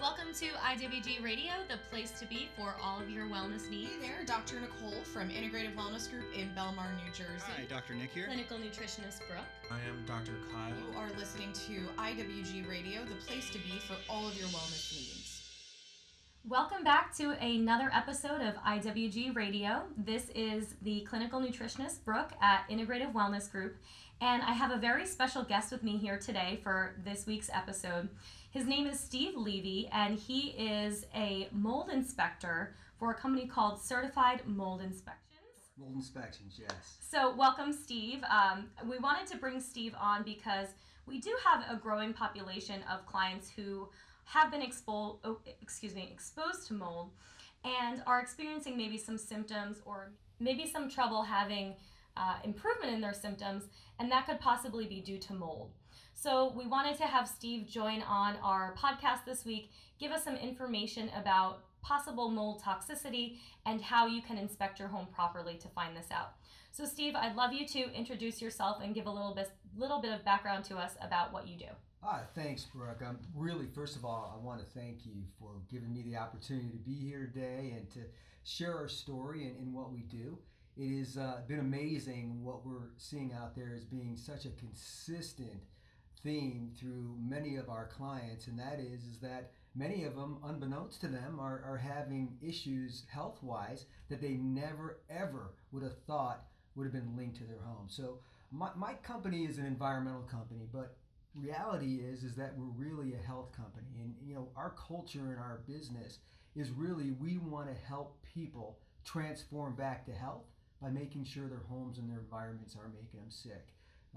Welcome to IWG Radio, the place to be for all of your wellness needs. Hey there, Dr. Nicole from Integrative Wellness Group in Belmar, New Jersey. Hi, Dr. Nick here. Clinical nutritionist Brooke. I am Dr. Kyle. You are listening to IWG Radio, the place to be for all of your wellness needs. Welcome back to another episode of IWG Radio. This is the clinical nutritionist Brooke at Integrative Wellness Group, and I have a very special guest with me here today for this week's episode. His name is Steve Levy, and he is a mold inspector for a company called Certified Mold Inspections. Mold inspections, yes. So, welcome, Steve. Um, we wanted to bring Steve on because we do have a growing population of clients who have been exposed, oh, excuse me, exposed to mold, and are experiencing maybe some symptoms or maybe some trouble having uh, improvement in their symptoms, and that could possibly be due to mold. So, we wanted to have Steve join on our podcast this week, give us some information about possible mold toxicity and how you can inspect your home properly to find this out. So, Steve, I'd love you to introduce yourself and give a little bit, little bit of background to us about what you do. Ah, thanks, Brooke. I'm really, first of all, I want to thank you for giving me the opportunity to be here today and to share our story and, and what we do. It has uh, been amazing what we're seeing out there as being such a consistent theme through many of our clients, and that is, is that many of them, unbeknownst to them, are, are having issues health wise that they never ever would have thought would have been linked to their home. So, my, my company is an environmental company, but reality is is that we're really a health company and you know our culture and our business is really we want to help people transform back to health by making sure their homes and their environments aren't making them sick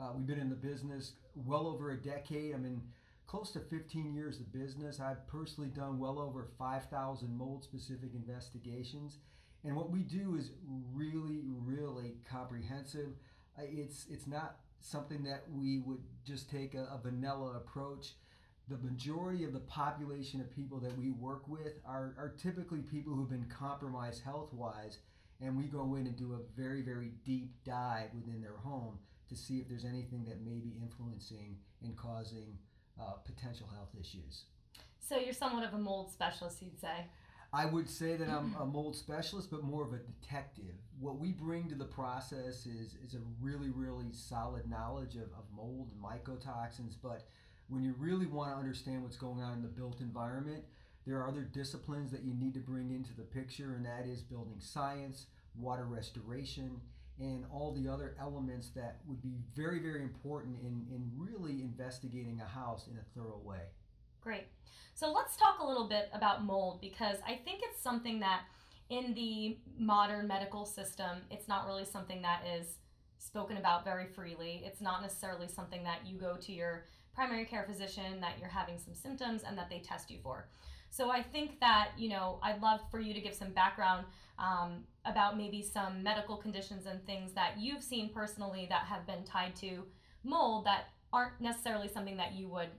uh, we've been in the business well over a decade. I mean, close to 15 years of business. I've personally done well over 5000 mold specific investigations. And what we do is really really comprehensive. Uh, it's it's not something that we would just take a, a vanilla approach. The majority of the population of people that we work with are, are typically people who've been compromised health wise, and we go in and do a very, very deep dive within their home to see if there's anything that may be influencing and causing uh, potential health issues. So, you're somewhat of a mold specialist, you'd say. I would say that I'm a mold specialist, but more of a detective. What we bring to the process is, is a really, really solid knowledge of, of mold and mycotoxins. But when you really want to understand what's going on in the built environment, there are other disciplines that you need to bring into the picture, and that is building science, water restoration, and all the other elements that would be very, very important in, in really investigating a house in a thorough way. Great. So let's talk a little bit about mold because I think it's something that in the modern medical system, it's not really something that is spoken about very freely. It's not necessarily something that you go to your primary care physician that you're having some symptoms and that they test you for. So I think that, you know, I'd love for you to give some background um, about maybe some medical conditions and things that you've seen personally that have been tied to mold that aren't necessarily something that you would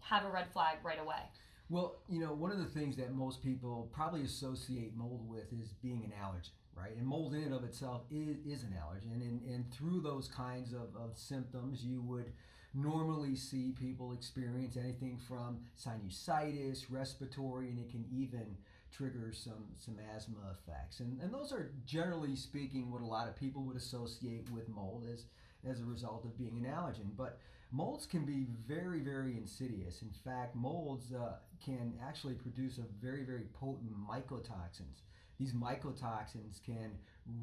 have a red flag right away? Well, you know, one of the things that most people probably associate mold with is being an allergen, right? And mold in and of itself is, is an allergen. And, and through those kinds of, of symptoms, you would normally see people experience anything from sinusitis, respiratory, and it can even trigger some, some asthma effects. And, and those are generally speaking what a lot of people would associate with mold as, as a result of being an allergen. But molds can be very, very insidious. In fact, molds uh, can actually produce a very, very potent mycotoxins. These mycotoxins can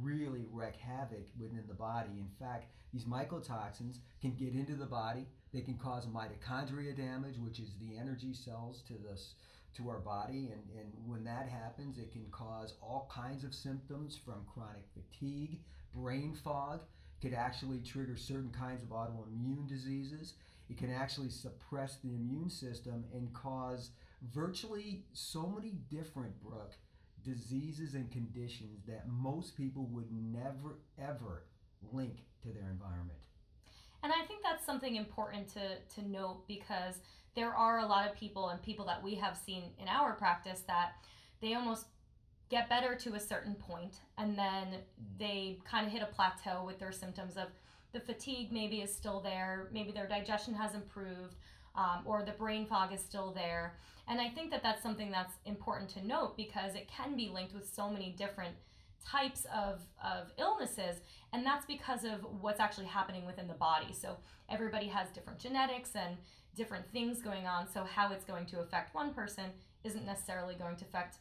really wreak havoc within the body. In fact, these mycotoxins can get into the body. They can cause mitochondria damage, which is the energy cells to this to our body and, and when that happens it can cause all kinds of symptoms from chronic fatigue brain fog could actually trigger certain kinds of autoimmune diseases. It can actually suppress the immune system and cause virtually so many different, Brooke, diseases and conditions that most people would never, ever link to their environment. And I think that's something important to, to note because there are a lot of people and people that we have seen in our practice that they almost get better to a certain point and then they kind of hit a plateau with their symptoms of the fatigue maybe is still there maybe their digestion has improved um, or the brain fog is still there. And I think that that's something that's important to note because it can be linked with so many different types of, of illnesses, and that's because of what's actually happening within the body. So everybody has different genetics and different things going on, so how it's going to affect one person isn't necessarily going to affect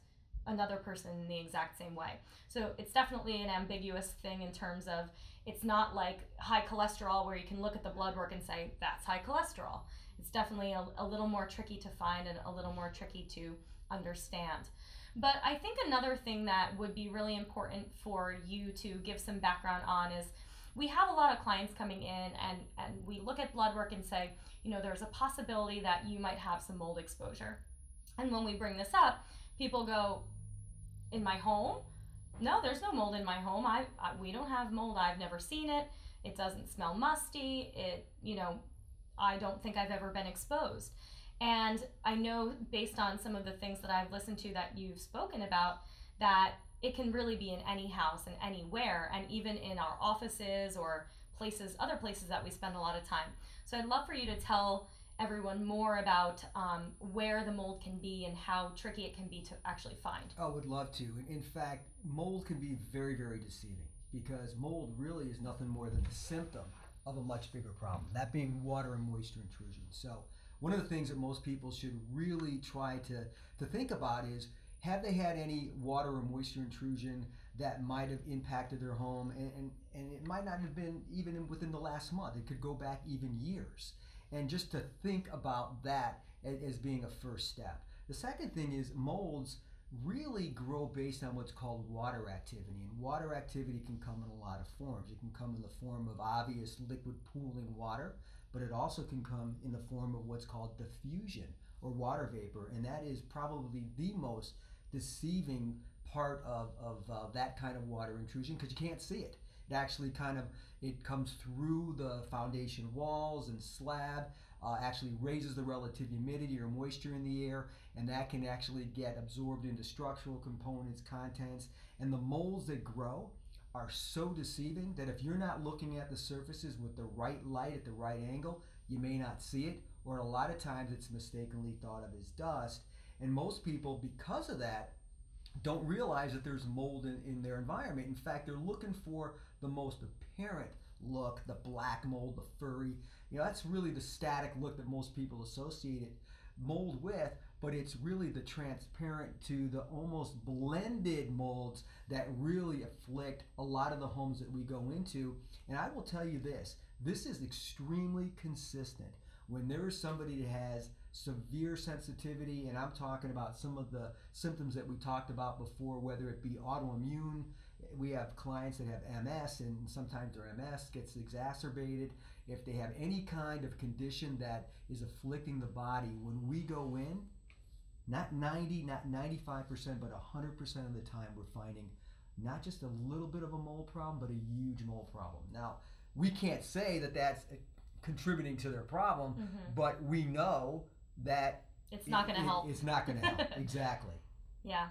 another person in the exact same way. So it's definitely an ambiguous thing in terms of it's not like high cholesterol where you can look at the blood work and say that's high cholesterol. It's definitely a, a little more tricky to find and a little more tricky to understand. But I think another thing that would be really important for you to give some background on is we have a lot of clients coming in and, and we look at blood work and say, you know, there's a possibility that you might have some mold exposure. And when we bring this up, people go, in my home? No, there's no mold in my home. I, I we don't have mold. I've never seen it. It doesn't smell musty. It, you know, I don't think I've ever been exposed. And I know based on some of the things that I've listened to that you've spoken about that it can really be in any house and anywhere and even in our offices or places other places that we spend a lot of time. So I'd love for you to tell everyone more about um, where the mold can be and how tricky it can be to actually find. I would love to. In fact, mold can be very, very deceiving because mold really is nothing more than a symptom of a much bigger problem, that being water and moisture intrusion. So, one of the things that most people should really try to, to think about is have they had any water or moisture intrusion that might have impacted their home? And, and, and it might not have been even within the last month, it could go back even years and just to think about that as being a first step. The second thing is molds really grow based on what's called water activity. And water activity can come in a lot of forms. It can come in the form of obvious liquid pooling water, but it also can come in the form of what's called diffusion or water vapor. And that is probably the most deceiving part of, of uh, that kind of water intrusion because you can't see it. It actually kind of it comes through the foundation walls and slab, uh, actually raises the relative humidity or moisture in the air, and that can actually get absorbed into structural components, contents, and the molds that grow are so deceiving that if you're not looking at the surfaces with the right light at the right angle, you may not see it, or a lot of times it's mistakenly thought of as dust. And most people, because of that, don't realize that there's mold in, in their environment. In fact, they're looking for the most apparent look, the black mold, the furry. You know, that's really the static look that most people associate it, mold with, but it's really the transparent to the almost blended molds that really afflict a lot of the homes that we go into. And I will tell you this this is extremely consistent. When there is somebody that has severe sensitivity, and I'm talking about some of the symptoms that we talked about before, whether it be autoimmune, we have clients that have MS, and sometimes their MS gets exacerbated. If they have any kind of condition that is afflicting the body, when we go in, not 90, not 95%, but 100% of the time, we're finding not just a little bit of a mold problem, but a huge mold problem. Now, we can't say that that's contributing to their problem, mm-hmm. but we know that it's not going to help. It's not going to help. exactly. Yeah.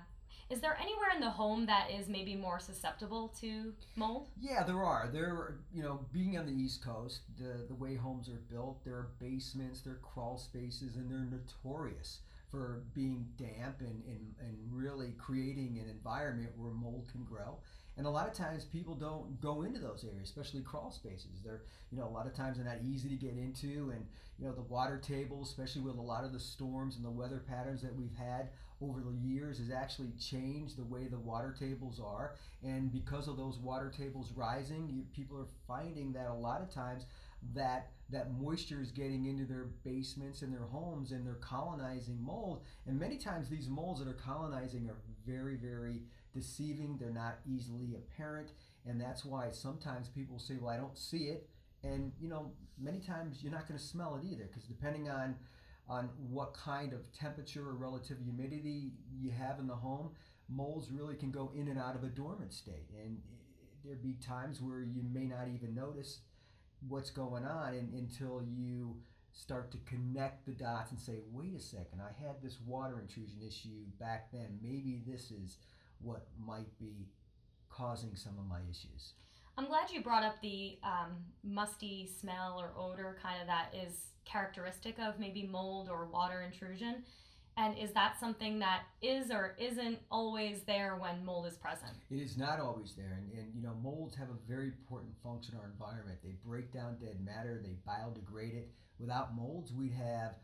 Is there anywhere in the home that is maybe more susceptible to mold? Yeah, there are. There, you know, being on the East Coast, the the way homes are built, there are basements, there are crawl spaces, and they're notorious for being damp and, and, and really creating an environment where mold can grow. And a lot of times people don't go into those areas, especially crawl spaces. They're, you know, a lot of times they're not easy to get into. And, you know, the water table, especially with a lot of the storms and the weather patterns that we've had over the years, has actually changed the way the water tables are. And because of those water tables rising, you, people are finding that a lot of times that that moisture is getting into their basements and their homes and they're colonizing mold and many times these molds that are colonizing are very very deceiving, they're not easily apparent, and that's why sometimes people say, Well, I don't see it. And you know, many times you're not going to smell it either, because depending on on what kind of temperature or relative humidity you have in the home, molds really can go in and out of a dormant state. And eh, there'd be times where you may not even notice what's going on and, until you start to connect the dots and say, wait a second, I had this water intrusion issue back then. Maybe this is what might be causing some of my issues. I'm glad you brought up the um, musty smell or odor, kind of that is characteristic of maybe mold or water intrusion. And is that something that is or isn't always there when mold is present? It is not always there, and, and you know molds have a very important function in our environment. They break down dead matter, they biodegrade it. Without molds, we'd have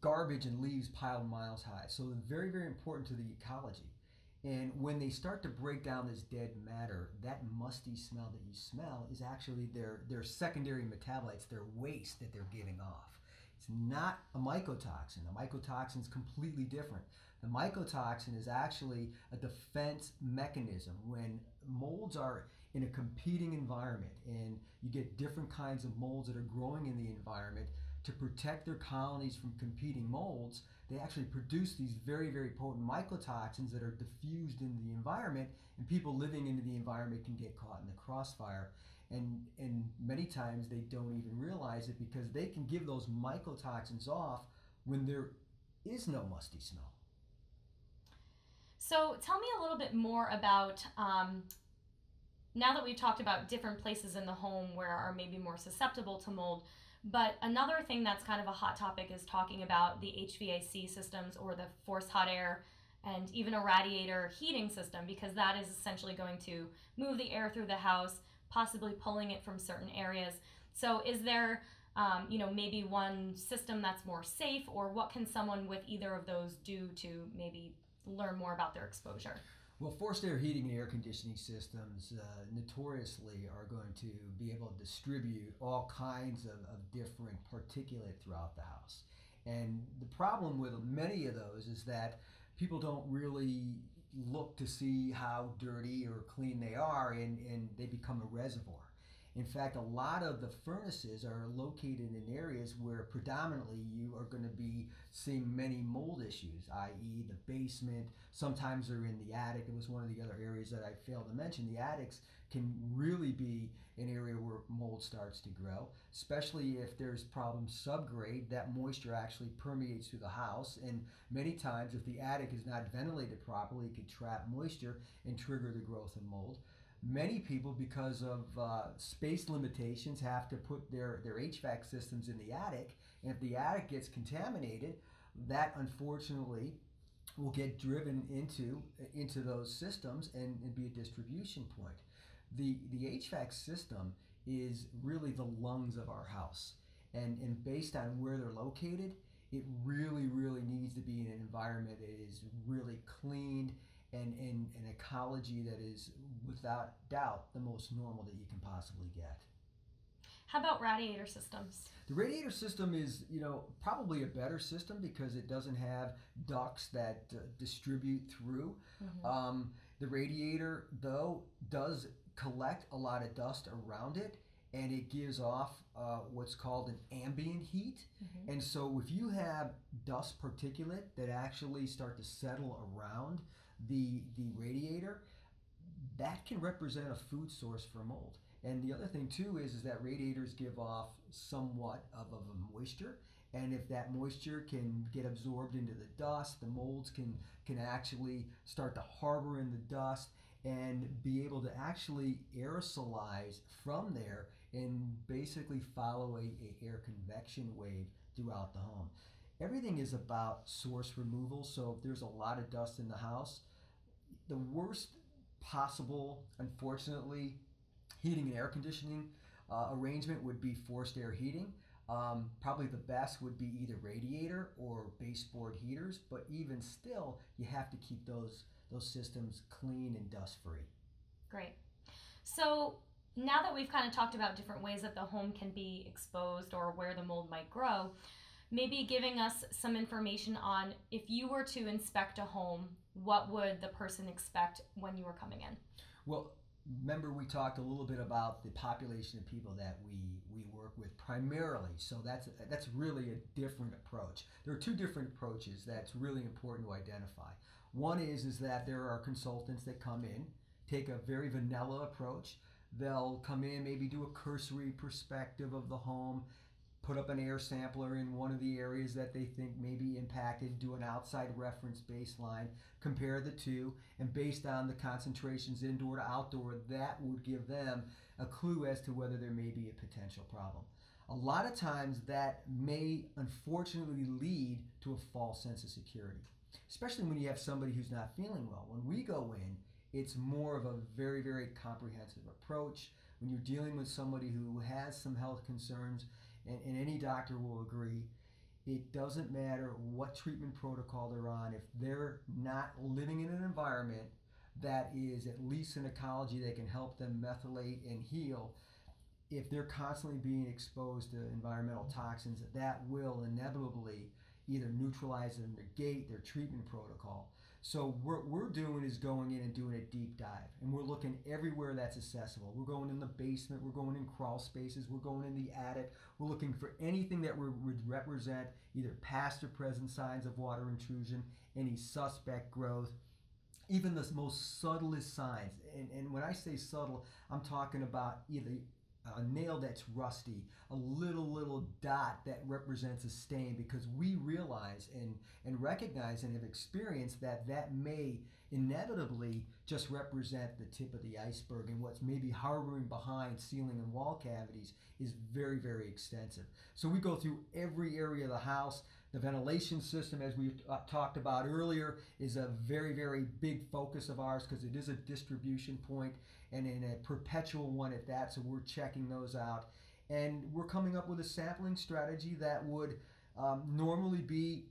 garbage and leaves piled miles high. So they're very, very important to the ecology. And when they start to break down this dead matter, that musty smell that you smell is actually their, their secondary metabolites, their waste that they're giving off. It's not a mycotoxin. A mycotoxin is completely different. The mycotoxin is actually a defense mechanism when molds are in a competing environment and you get different kinds of molds that are growing in the environment to protect their colonies from competing molds, they actually produce these very, very potent mycotoxins that are diffused in the environment, and people living into the environment can get caught in the crossfire. And, and many times they don't even realize it because they can give those mycotoxins off when there is no musty smell. So tell me a little bit more about um, now that we've talked about different places in the home where are maybe more susceptible to mold. But another thing that's kind of a hot topic is talking about the HVAC systems or the forced hot air and even a radiator heating system because that is essentially going to move the air through the house, possibly pulling it from certain areas. So is there um, you know, maybe one system that's more safe, or what can someone with either of those do to maybe learn more about their exposure? Well, forced air heating and air conditioning systems uh, notoriously are going to be able to distribute all kinds of, of different particulate throughout the house. And the problem with many of those is that people don't really look to see how dirty or clean they are and, and they become a reservoir. In fact, a lot of the furnaces are located in areas where predominantly you are going to be seeing many mold issues, i.e., the basement. Sometimes they're in the attic. It was one of the other areas that I failed to mention. The attics can really be an area where mold starts to grow, especially if there's problems subgrade. That moisture actually permeates through the house, and many times, if the attic is not ventilated properly, it could trap moisture and trigger the growth of mold many people, because of uh, space limitations, have to put their, their HVAC systems in the attic. And if the attic gets contaminated, that unfortunately will get driven into into those systems and, and be a distribution point. The the HVAC system is really the lungs of our house. And, and based on where they're located, it really, really needs to be in an environment that is really cleaned and, and an ecology that is without doubt the most normal that you can possibly get. How about radiator systems? The radiator system is, you know, probably a better system because it doesn't have ducts that uh, distribute through. Mm-hmm. Um, the radiator, though, does collect a lot of dust around it and it gives off uh, what's called an ambient heat. Mm-hmm. And so if you have dust particulate that actually start to settle around the the radiator, that can represent a food source for mold. And the other thing too is, is that radiators give off somewhat of, of a moisture. And if that moisture can get absorbed into the dust, the molds can can actually start to harbor in the dust and be able to actually aerosolize from there and basically follow a, a air convection wave throughout the home. Everything is about source removal. So if there's a lot of dust in the house, the worst possible, unfortunately, heating and air conditioning uh, arrangement would be forced air heating. Um, probably the best would be either radiator or baseboard heaters, but even still, you have to keep those those systems clean and dust free. Great. So now that we've kind of talked about different ways that the home can be exposed or where the mold might grow, maybe giving us some information on if you were to inspect a home, what would the person expect when you were coming in? Well, remember we talked a little bit about the population of people that we we work with primarily. So that's that's really a different approach. There are two different approaches that's really important to identify. One is is that there are consultants that come in take a very vanilla approach. They'll come in maybe do a cursory perspective of the home put up an air sampler in one of the areas that they think may be impacted, do an outside reference baseline, compare the two, and based on the concentrations indoor to outdoor, that would give them a clue as to whether there may be a potential problem. A lot of times that may unfortunately lead to a false sense of security, especially when you have somebody who's not feeling well. When we go in, it's more of a very, very comprehensive approach. When you're dealing with somebody who has some health concerns, and, and any doctor will agree, it doesn't matter what treatment protocol they're on, if they're not living in an environment that is at least an ecology that can help them methylate and heal, if they're constantly being exposed to environmental toxins, that will inevitably either neutralize or negate their treatment protocol. So what we're doing is going in and doing a deep dive, and we're looking everywhere that's accessible. We're going in the basement, we're going in crawl spaces, we're going in the attic. We're looking for anything that would represent either past or present signs of water intrusion, any suspect growth, even the most subtlest signs. And, and when I say subtle, I'm talking about either a nail that's rusty, a little little dot that represents a stain because we realize and and recognize and have experienced that that may inevitably just represent the tip of the iceberg and what's maybe harboring behind ceiling and wall cavities is very very extensive. So we go through every area of the house. The ventilation system, as we uh, talked about earlier, is a very, very big focus of ours because it is a distribution point and in a perpetual one at that. So we're checking those out. And we're coming up with a sampling strategy that would um, normally be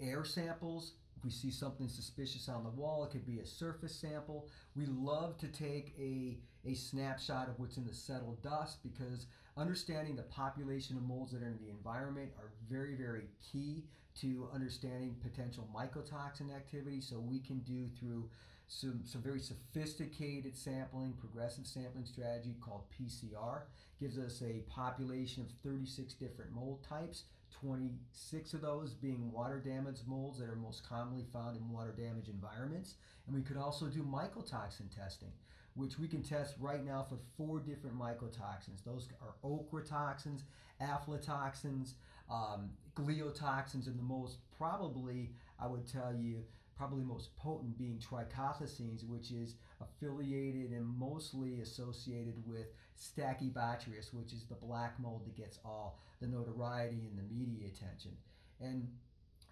air samples. If we see something suspicious on the wall, it could be a surface sample. We love to take a, a snapshot of what's in the settled dust because understanding the population of molds that are in the environment are very, very key to understanding potential mycotoxin activity. So we can do through some, some very sophisticated sampling, progressive sampling strategy called PCR. Gives us a population of 36 different mold types, 26 of those being water damaged molds that are most commonly found in water damaged environments. And we could also do mycotoxin testing, which we can test right now for four different mycotoxins. Those are ochratoxins, aflatoxins, um, gliotoxins, and the most probably, I would tell you, probably most potent being trichothecenes, which is affiliated and mostly associated with Stachybotrys, which is the black mold that gets all the notoriety and the media attention. And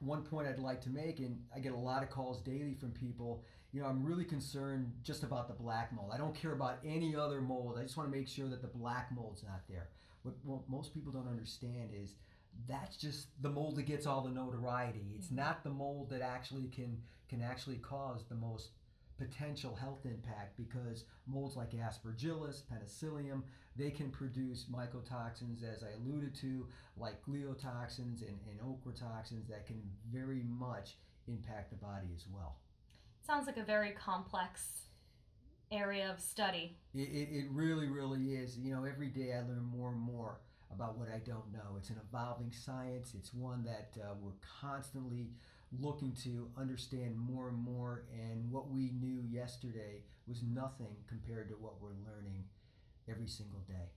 one point I'd like to make, and I get a lot of calls daily from people, you know, I'm really concerned just about the black mold. I don't care about any other mold. I just want to make sure that the black mold's not there. What, what most people don't understand is that's just the mold that gets all the notoriety. It's mm-hmm. not the mold that actually can can actually cause the most potential health impact because molds like aspergillus, penicillium, they can produce mycotoxins, as I alluded to, like gliotoxins and, and ochratoxins that can very much impact the body as well. Sounds like a very complex area of study. It, it, it really, really is. You know, every day I learn more and more about what I don't know. It's an evolving science. It's one that uh, we're constantly looking to understand more and more. And what we knew yesterday was nothing compared to what we're learning every single day.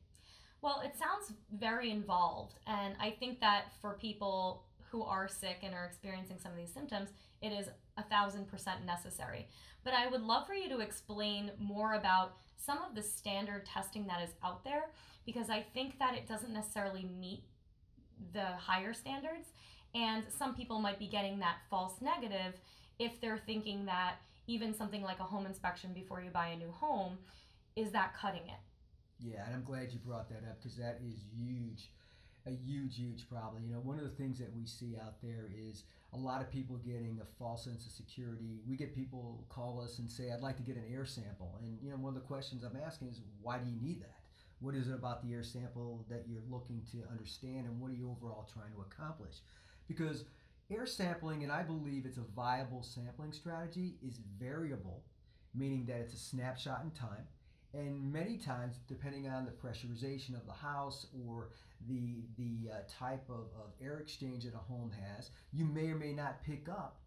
Well, it sounds very involved. And I think that for people who are sick and are experiencing some of these symptoms, it is a thousand percent necessary. But I would love for you to explain more about some of the standard testing that is out there because I think that it doesn't necessarily meet the higher standards. And some people might be getting that false negative if they're thinking that even something like a home inspection before you buy a new home is that cutting it. Yeah, and I'm glad you brought that up because that is huge, a huge, huge problem. You know, one of the things that we see out there is a lot of people getting a false sense of security. We get people call us and say, "I'd like to get an air sample," and you know, one of the questions I'm asking is, "Why do you need that?" What is it about the air sample that you're looking to understand, and what are you overall trying to accomplish? Because air sampling, and I believe it's a viable sampling strategy, is variable, meaning that it's a snapshot in time. And many times, depending on the pressurization of the house or the, the uh, type of, of air exchange that a home has, you may or may not pick up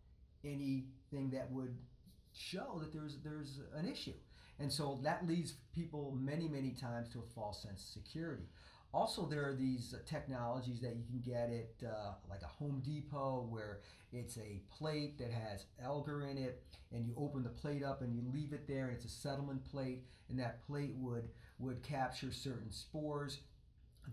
anything that would show that there's, there's an issue. And so that leads people many, many times to a false sense of security. Also, there are these technologies that you can get at uh, like a Home Depot where it's a plate that has agar in it, and you open the plate up and you leave it there, and it's a settlement plate, and that plate would would capture certain spores.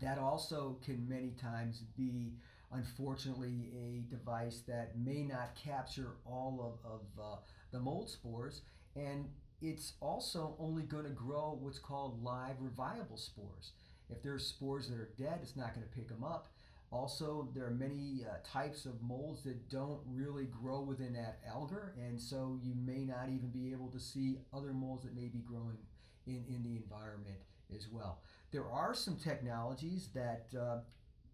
That also can many times be, unfortunately, a device that may not capture all of, of uh, the mold spores, and it's also only going to grow what's called live viable spores. If there's spores that are dead, it's not going to pick them up. Also, there are many uh, types of molds that don't really grow within that agar, and so you may not even be able to see other molds that may be growing in, in the environment as well. There are some technologies that uh,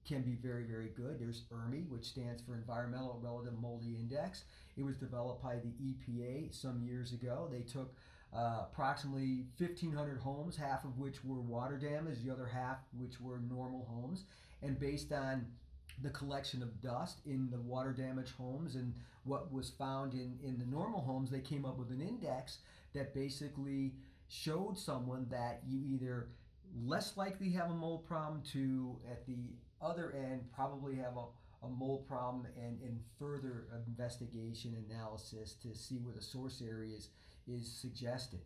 can be very, very good. There's ERMI, which stands for Environmental Relative Moldy Index. It was developed by the EPA some years ago. They took uh, approximately 1,500 homes, half of which were water damaged, the other half which were normal homes, and based on the collection of dust in the water damaged homes and what was found in, in the normal homes, they came up with an index that basically showed someone that you either less likely have a mold problem to at the other end probably have a, a mold problem and in further investigation analysis to see where the source areas is suggested.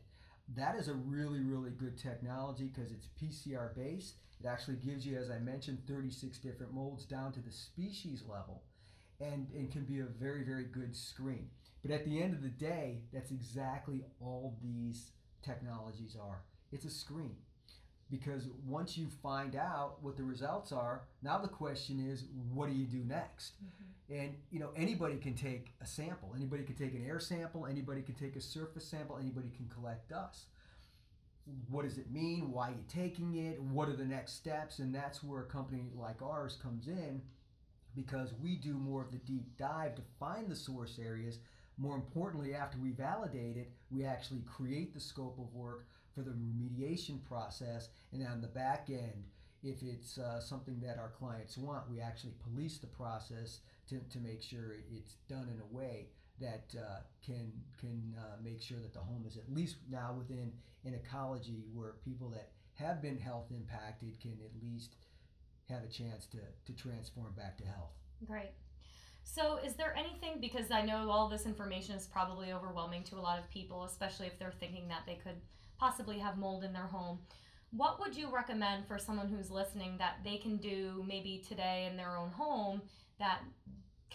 That is a really, really good technology because it's PCR based. It actually gives you, as I mentioned, 36 different molds down to the species level and, and can be a very, very good screen. But at the end of the day, that's exactly all these technologies are. It's a screen. Because once you find out what the results are, now the question is, what do you do next? Mm-hmm. And you know, anybody can take a sample. Anybody can take an air sample. Anybody can take a surface sample. Anybody can collect dust. What does it mean? Why are you taking it? What are the next steps? And that's where a company like ours comes in, because we do more of the deep dive to find the source areas. More importantly, after we validate it, we actually create the scope of work for the remediation process. And on the back end, if it's uh, something that our clients want, we actually police the process to, to make sure it's done in a way that uh, can can uh, make sure that the home is at least now within an ecology where people that have been health impacted can at least have a chance to, to transform back to health. Great. So, is there anything, because I know all this information is probably overwhelming to a lot of people, especially if they're thinking that they could possibly have mold in their home. What would you recommend for someone who's listening that they can do maybe today in their own home that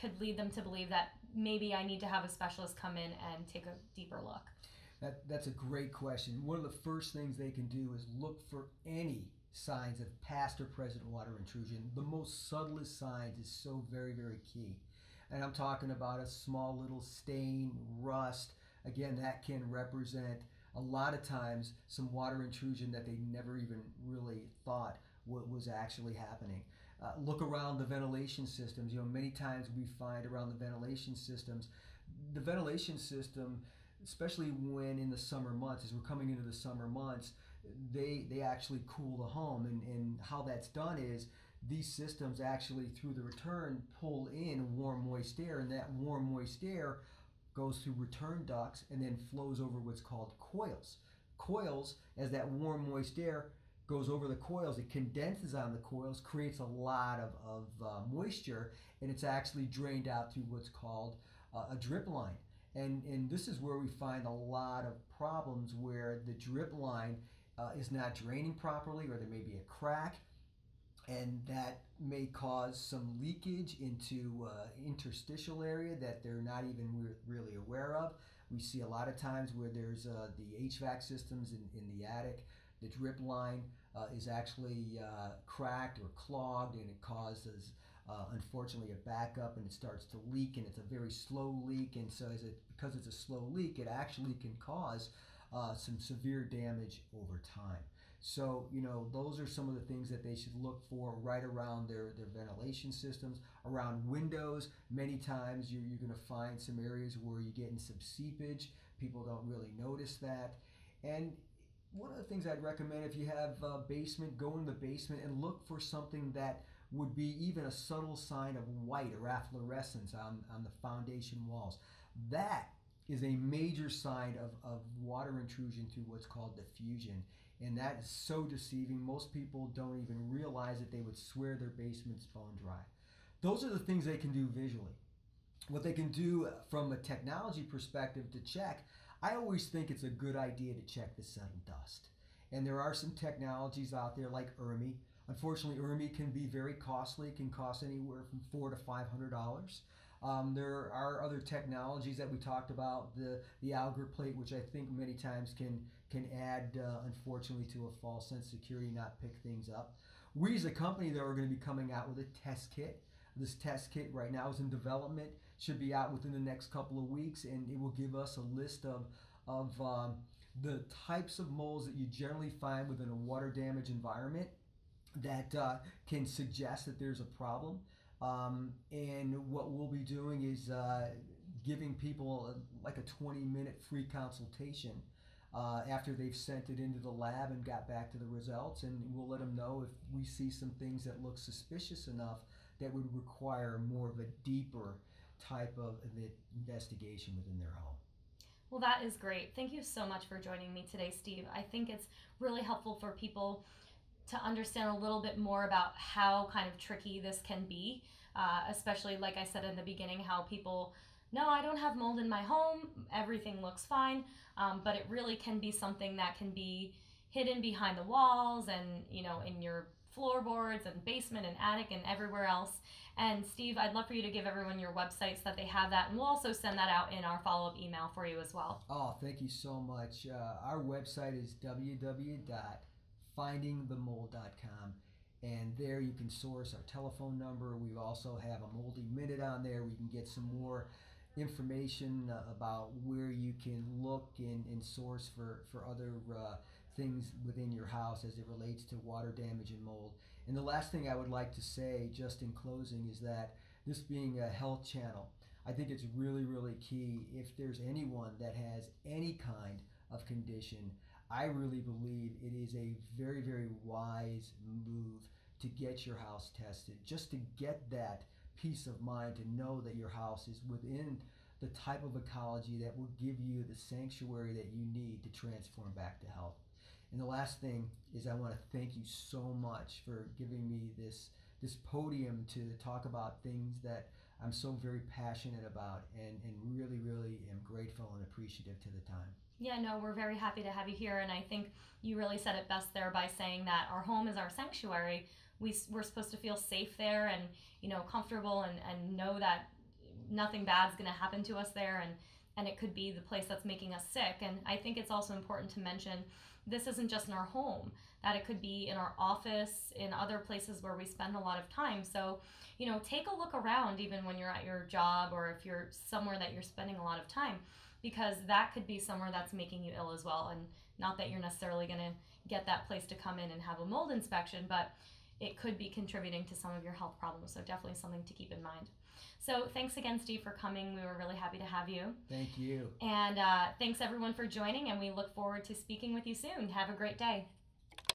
could lead them to believe that maybe I need to have a specialist come in and take a deeper look? That, that's a great question. One of the first things they can do is look for any signs of past or present water intrusion. The most subtlest signs is so very, very key. And I'm talking about a small little stain, rust. Again, that can represent a lot of times some water intrusion that they never even really thought what was actually happening. Uh, look around the ventilation systems. You know, many times we find around the ventilation systems, the ventilation system, especially when in the summer months, as we're coming into the summer months, they they actually cool the home, and and how that's done is these systems actually through the return pull in warm moist air, and that warm moist air goes through return ducts and then flows over what's called coils. Coils, as that warm, moist air goes over the coils, it condenses on the coils, creates a lot of, of uh, moisture, and it's actually drained out through what's called uh, a drip line. And, and this is where we find a lot of problems where the drip line uh, is not draining properly, or there may be a crack, and that may cause some leakage into uh, interstitial area that they're not even re- really aware of. We see a lot of times where there's uh, the HVAC systems in, in the attic, the drip line uh, is actually uh, cracked or clogged, and it causes, uh, unfortunately, a backup and it starts to leak, and it's a very slow leak. And so, it, because it's a slow leak, it actually can cause uh, some severe damage over time. So, you know, those are some of the things that they should look for right around their, their ventilation systems, around windows. Many times you're, you're going to find some areas where you're getting some seepage. People don't really notice that. And one of the things I'd recommend if you have a basement, go in the basement and look for something that would be even a subtle sign of white or efflorescence on, on the foundation walls. That is a major sign of, of water intrusion through what's called diffusion And that is so deceiving. Most people don't even realize that they would swear their basement's bone dry. Those are the things they can do visually. What they can do from a technology perspective to check, I always think it's a good idea to check the and dust. And there are some technologies out there like ERMI. Unfortunately, ERMI can be very costly. It can cost anywhere from four to five hundred dollars. Um, there are other technologies that we talked about, the the Agar plate, which I think many times can can add, uh, unfortunately, to a false sense of security, not pick things up. We as a company, though, are going to be coming out with a test kit. This test kit right now is in development, should be out within the next couple of weeks, and it will give us a list of of um, the types of moles that you generally find within a water damage environment that uh, can suggest that there's a problem. Um, and what we'll be doing is uh, giving people a, like a 20 minute free consultation uh, after they've sent it into the lab and got back to the results. And we'll let them know if we see some things that look suspicious enough that would require more of a deeper type of investigation within their home. Well, that is great. Thank you so much for joining me today, Steve. I think it's really helpful for people to understand a little bit more about how kind of tricky this can be, uh, especially like I said in the beginning, how people no, I don't have mold in my home, everything looks fine, um, but it really can be something that can be hidden behind the walls and you know in your floorboards and basement and attic and everywhere else. And Steve, I'd love for you to give everyone your website so that they have that, and we'll also send that out in our follow up email for you as well. Oh, thank you so much. Uh, our website is www findingthemold.com. And there you can source our telephone number. We also have a moldy minute on there. We can get some more information uh, about where you can look and, and source for, for other uh, things within your house as it relates to water damage and mold. And the last thing I would like to say, just in closing, is that this being a health channel, I think it's really, really key if there's anyone that has any kind of condition I really believe it is a very, very wise move to get your house tested, just to get that peace of mind to know that your house is within the type of ecology that will give you the sanctuary that you need to transform back to health. And the last thing is I want to thank you so much for giving me this this podium to talk about things that I'm so very passionate about and, and really, really am grateful and appreciative to the time. Yeah, no, we're very happy to have you here. And I think you really said it best there by saying that our home is our sanctuary. We, we're supposed to feel safe there and, you know, comfortable and, and know that nothing bad's going to happen to us there. And, and it could be the place that's making us sick. And I think it's also important to mention this isn't just in our home, that it could be in our office, in other places where we spend a lot of time. So, you know, take a look around even when you're at your job or if you're somewhere that you're spending a lot of time because that could be somewhere that's making you ill as well. And not that you're necessarily going to get that place to come in and have a mold inspection, but it could be contributing to some of your health problems. So definitely something to keep in mind. So thanks again, Steve, for coming. We were really happy to have you. Thank you. And uh, thanks everyone for joining, and we look forward to speaking with you soon. Have a great day.